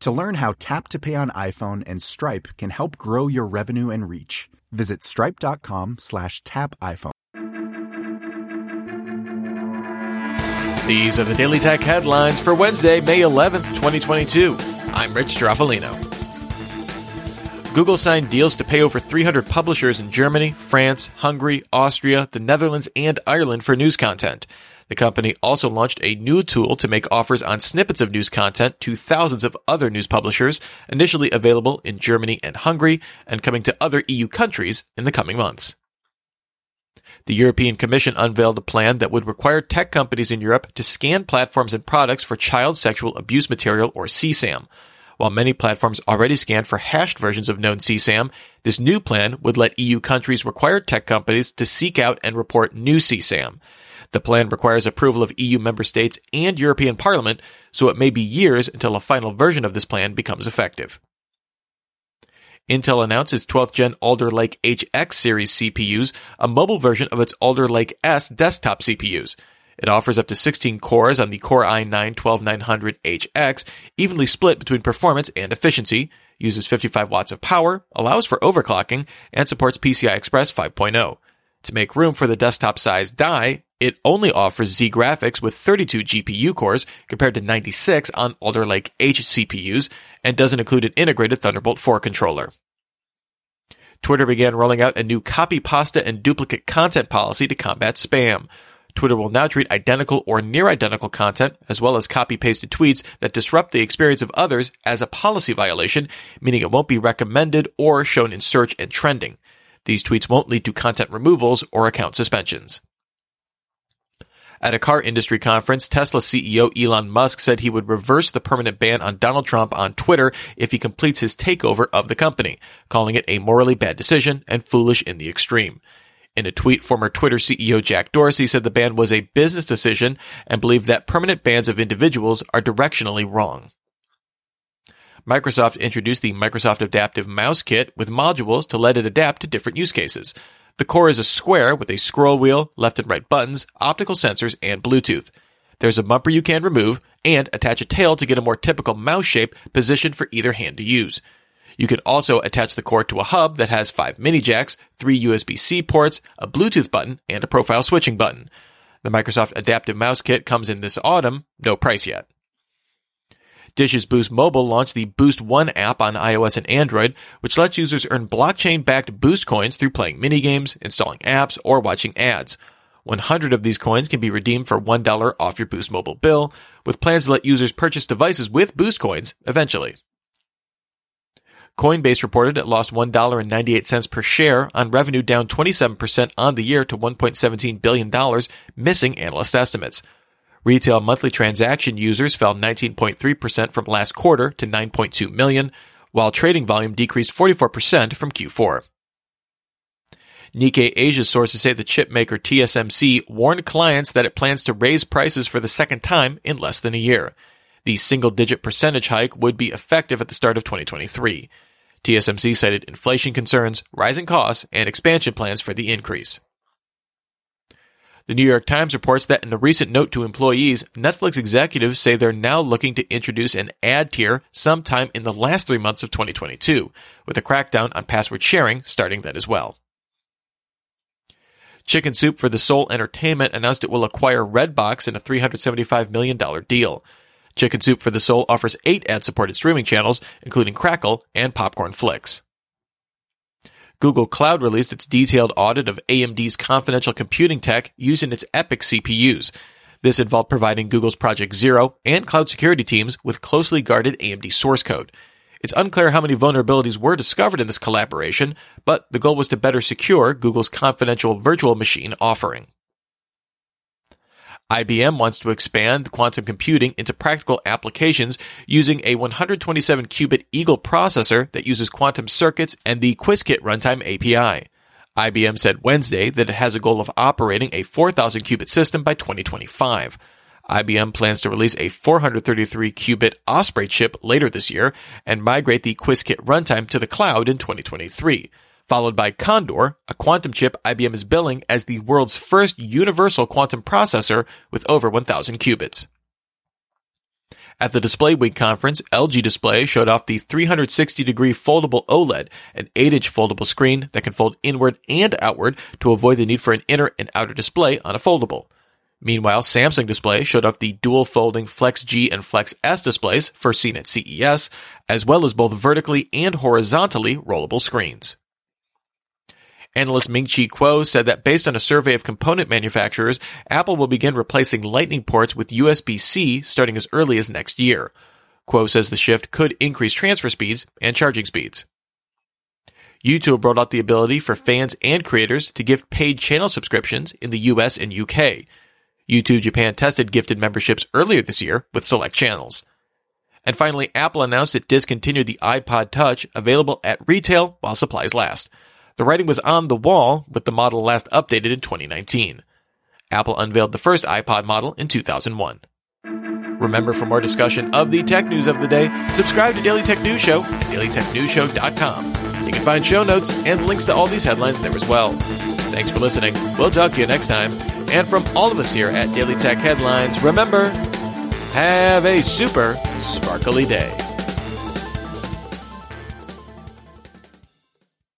To learn how Tap to Pay on iPhone and Stripe can help grow your revenue and reach, visit stripe.com slash tap iPhone. These are the Daily Tech headlines for Wednesday, May 11th, 2022. I'm Rich Stroffolino. Google signed deals to pay over 300 publishers in Germany, France, Hungary, Austria, the Netherlands, and Ireland for news content. The company also launched a new tool to make offers on snippets of news content to thousands of other news publishers, initially available in Germany and Hungary, and coming to other EU countries in the coming months. The European Commission unveiled a plan that would require tech companies in Europe to scan platforms and products for child sexual abuse material or CSAM. While many platforms already scan for hashed versions of known CSAM, this new plan would let EU countries require tech companies to seek out and report new CSAM. The plan requires approval of EU member states and European Parliament, so it may be years until a final version of this plan becomes effective. Intel announced its 12th gen Alder Lake HX series CPUs, a mobile version of its Alder Lake S desktop CPUs. It offers up to 16 cores on the Core i9-12900HX, evenly split between performance and efficiency, uses 55 watts of power, allows for overclocking, and supports PCI Express 5.0. To make room for the desktop size die, it only offers Xe graphics with 32 GPU cores compared to 96 on Alder Lake H CPUs and doesn't include an integrated Thunderbolt 4 controller. Twitter began rolling out a new copy pasta and duplicate content policy to combat spam. Twitter will now treat identical or near identical content, as well as copy pasted tweets that disrupt the experience of others, as a policy violation, meaning it won't be recommended or shown in search and trending. These tweets won't lead to content removals or account suspensions. At a car industry conference, Tesla CEO Elon Musk said he would reverse the permanent ban on Donald Trump on Twitter if he completes his takeover of the company, calling it a morally bad decision and foolish in the extreme. In a tweet, former Twitter CEO Jack Dorsey said the ban was a business decision and believed that permanent bans of individuals are directionally wrong. Microsoft introduced the Microsoft Adaptive Mouse Kit with modules to let it adapt to different use cases. The core is a square with a scroll wheel, left and right buttons, optical sensors, and Bluetooth. There's a bumper you can remove and attach a tail to get a more typical mouse shape positioned for either hand to use. You can also attach the core to a hub that has five mini jacks, three USB-C ports, a Bluetooth button, and a profile switching button. The Microsoft Adaptive Mouse Kit comes in this autumn, no price yet. Dish's Boost Mobile launched the Boost One app on iOS and Android, which lets users earn blockchain backed Boost coins through playing minigames, installing apps, or watching ads. 100 of these coins can be redeemed for $1 off your Boost Mobile bill, with plans to let users purchase devices with Boost coins eventually. Coinbase reported it lost $1.98 per share on revenue down 27% on the year to $1.17 billion, missing analyst estimates. Retail monthly transaction users fell 19.3% from last quarter to 9.2 million, while trading volume decreased 44% from Q4. Nikkei Asia sources say the chipmaker TSMC warned clients that it plans to raise prices for the second time in less than a year. The single digit percentage hike would be effective at the start of 2023. TSMC cited inflation concerns, rising costs, and expansion plans for the increase. The New York Times reports that in a recent note to employees, Netflix executives say they're now looking to introduce an ad tier sometime in the last three months of 2022, with a crackdown on password sharing starting then as well. Chicken Soup for the Soul Entertainment announced it will acquire Redbox in a $375 million deal. Chicken Soup for the Soul offers eight ad supported streaming channels, including Crackle and Popcornflix. Google Cloud released its detailed audit of AMD's confidential computing tech using its EPYC CPUs. This involved providing Google's Project Zero and cloud security teams with closely guarded AMD source code. It's unclear how many vulnerabilities were discovered in this collaboration, but the goal was to better secure Google's confidential virtual machine offering. IBM wants to expand quantum computing into practical applications using a 127 qubit Eagle processor that uses quantum circuits and the Qiskit runtime API. IBM said Wednesday that it has a goal of operating a 4,000 qubit system by 2025. IBM plans to release a 433 qubit Osprey chip later this year and migrate the Qiskit runtime to the cloud in 2023 followed by Condor, a quantum chip IBM is billing as the world's first universal quantum processor with over 1,000 qubits. At the Display Week conference, LG Display showed off the 360 degree foldable OLED, an 8 inch foldable screen that can fold inward and outward to avoid the need for an inner and outer display on a foldable. Meanwhile, Samsung Display showed off the dual folding Flex G and Flex S displays first seen at CES, as well as both vertically and horizontally rollable screens. Analyst Ming Chi Kuo said that based on a survey of component manufacturers, Apple will begin replacing Lightning ports with USB C starting as early as next year. Kuo says the shift could increase transfer speeds and charging speeds. YouTube rolled out the ability for fans and creators to gift paid channel subscriptions in the US and UK. YouTube Japan tested gifted memberships earlier this year with select channels. And finally, Apple announced it discontinued the iPod Touch available at retail while supplies last. The writing was on the wall, with the model last updated in 2019. Apple unveiled the first iPod model in 2001. Remember, for more discussion of the tech news of the day, subscribe to Daily Tech News Show dailytechnewsshow.com. You can find show notes and links to all these headlines there as well. Thanks for listening. We'll talk to you next time. And from all of us here at Daily Tech Headlines, remember, have a super sparkly day.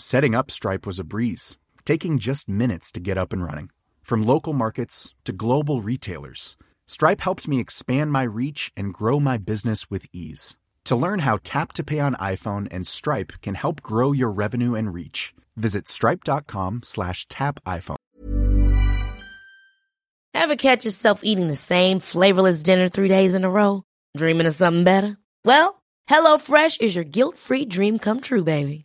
Setting up Stripe was a breeze, taking just minutes to get up and running. From local markets to global retailers, Stripe helped me expand my reach and grow my business with ease. To learn how Tap to Pay on iPhone and Stripe can help grow your revenue and reach, visit stripe.com slash tap iPhone. Ever catch yourself eating the same flavorless dinner three days in a row? Dreaming of something better? Well, HelloFresh is your guilt-free dream come true, baby.